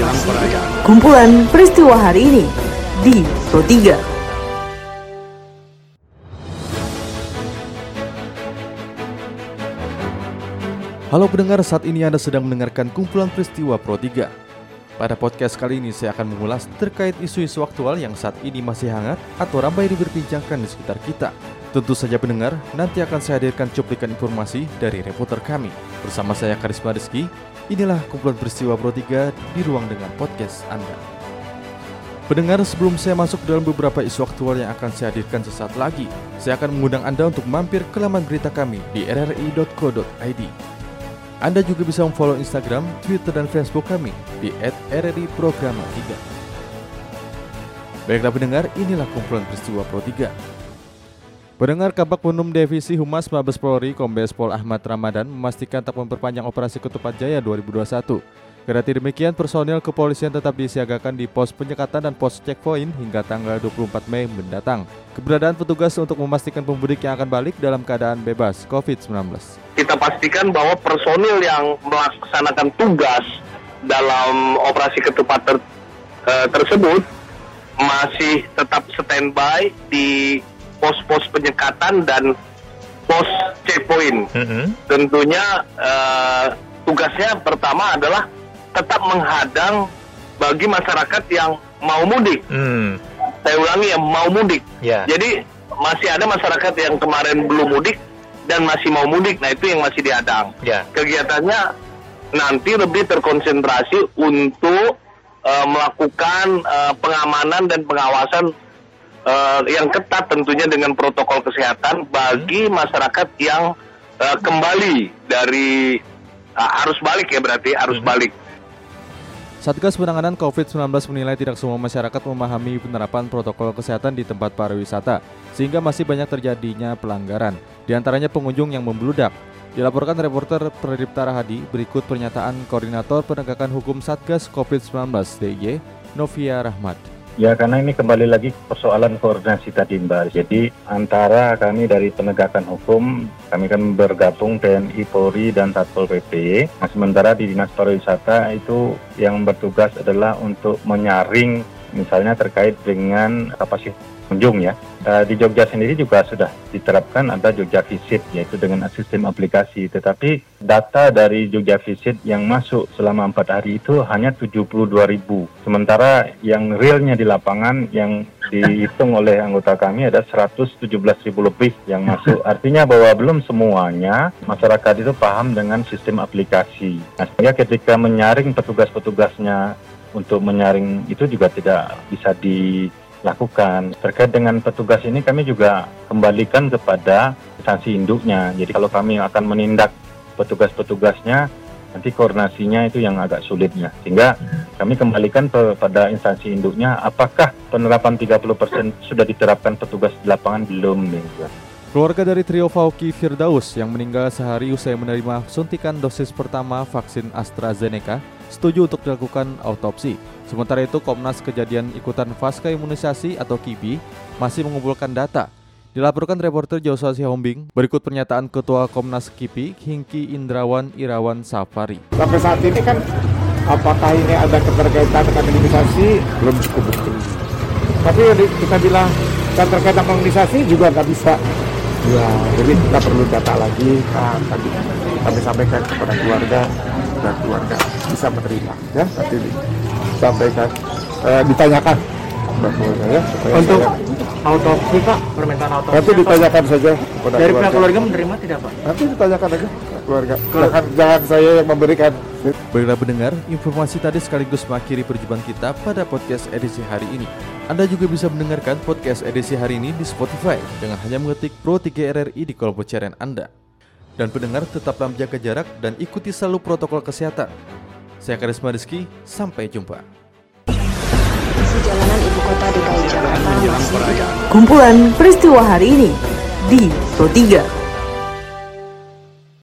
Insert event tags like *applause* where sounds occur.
informasi kumpulan peristiwa hari ini di Pro 3. Halo pendengar, saat ini Anda sedang mendengarkan kumpulan peristiwa Pro 3. Pada podcast kali ini saya akan mengulas terkait isu-isu aktual yang saat ini masih hangat atau ramai diperbincangkan di sekitar kita. Tentu saja pendengar, nanti akan saya hadirkan cuplikan informasi dari reporter kami. Bersama saya Karisma Rizky, inilah kumpulan peristiwa Pro 3 di ruang dengan podcast Anda. Pendengar, sebelum saya masuk dalam beberapa isu aktual yang akan saya hadirkan sesaat lagi, saya akan mengundang Anda untuk mampir ke laman berita kami di rri.co.id. Anda juga bisa memfollow Instagram, Twitter, dan Facebook kami di @rri_programa3. Baiklah pendengar, inilah kumpulan peristiwa Pro 3. Pendengar Kabak Penum Divisi Humas Mabes Polri Kombes Pol Ahmad Ramadan memastikan tak memperpanjang operasi Ketupat Jaya 2021. Kendati demikian, personil kepolisian tetap disiagakan di pos penyekatan dan pos checkpoint hingga tanggal 24 Mei mendatang. Keberadaan petugas untuk memastikan pemudik yang akan balik dalam keadaan bebas COVID-19. Kita pastikan bahwa personil yang melaksanakan tugas dalam operasi ketupat ter, eh, tersebut masih tetap standby di pos-pos penyekatan dan pos checkpoint. Mm-hmm. Tentunya eh, tugasnya pertama adalah tetap menghadang bagi masyarakat yang mau mudik. Hmm. Saya ulangi yang mau mudik. Ya. Jadi masih ada masyarakat yang kemarin belum mudik dan masih mau mudik. Nah itu yang masih dihadang. Ya. Kegiatannya nanti lebih terkonsentrasi untuk eh, melakukan eh, pengamanan dan pengawasan eh, yang ketat tentunya dengan protokol kesehatan bagi masyarakat yang eh, kembali dari eh, arus balik ya berarti arus Mhm. balik. Satgas Penanganan COVID-19 menilai tidak semua masyarakat memahami penerapan protokol kesehatan di tempat pariwisata, sehingga masih banyak terjadinya pelanggaran, di antaranya pengunjung yang membludak. Dilaporkan reporter Pradipta Rahadi, berikut pernyataan Koordinator Penegakan Hukum Satgas COVID-19 DIY, Novia Rahmat. Ya karena ini kembali lagi persoalan koordinasi tadi Mbak. Jadi antara kami dari penegakan hukum, kami kan bergabung TNI, Polri, dan Satpol PP. Nah, sementara di Dinas Pariwisata itu yang bertugas adalah untuk menyaring misalnya terkait dengan kapasitas pengunjung ya. Eh, di Jogja sendiri juga sudah diterapkan ada Jogja Visit yaitu dengan sistem aplikasi. Tetapi data dari Jogja Visit yang masuk selama empat hari itu hanya 72 ribu. Sementara yang realnya di lapangan yang dihitung oleh anggota kami ada 117 ribu lebih yang masuk. *laughs* Artinya bahwa belum semuanya masyarakat itu paham dengan sistem aplikasi. Nah, sehingga ketika menyaring petugas-petugasnya untuk menyaring itu juga tidak bisa dilakukan. Terkait dengan petugas ini kami juga kembalikan kepada instansi induknya. Jadi kalau kami akan menindak petugas-petugasnya, nanti koordinasinya itu yang agak sulitnya. Sehingga kami kembalikan pe- pada instansi induknya, apakah penerapan 30% sudah diterapkan petugas di lapangan belum? Keluarga dari trio Fauki Firdaus yang meninggal sehari usai menerima suntikan dosis pertama vaksin AstraZeneca setuju untuk dilakukan autopsi. Sementara itu Komnas Kejadian Ikutan Pasca Imunisasi atau KIPI masih mengumpulkan data. Dilaporkan reporter Joshua Sihombing, berikut pernyataan Ketua Komnas KIPI Hingki Indrawan Irawan Safari. sampai saat ini kan apakah ini ada keterkaitan dengan imunisasi belum cukup bukti. Tapi kita bilang kan terkait imunisasi juga nggak bisa. Ya, jadi kita perlu data lagi. Nah, tadi kami sampaikan kepada keluarga dan keluarga bisa menerima ya nanti disampaikan eh, ditanyakan keluarga ya supaya Untuk saya- autopsi Pak, permintaan autopsi nanti apa? ditanyakan saja kepada dari pihak keluarga. keluarga menerima tidak Pak? Nanti ditanyakan aja keluarga. Jangan, jangan saya yang memberikan. Baiklah pendengar, informasi tadi sekaligus mengakhiri perjumpaan kita pada podcast edisi hari ini. Anda juga bisa mendengarkan podcast edisi hari ini di Spotify dengan hanya mengetik Pro 3 RRI di kolom pencarian Anda. Dan pendengar tetaplah menjaga jarak dan ikuti selalu protokol kesehatan. Saya Karisma Rizky, sampai jumpa. Jalanan ibu kota DKI Jakarta masih Kumpulan peristiwa hari ini di Pro 3.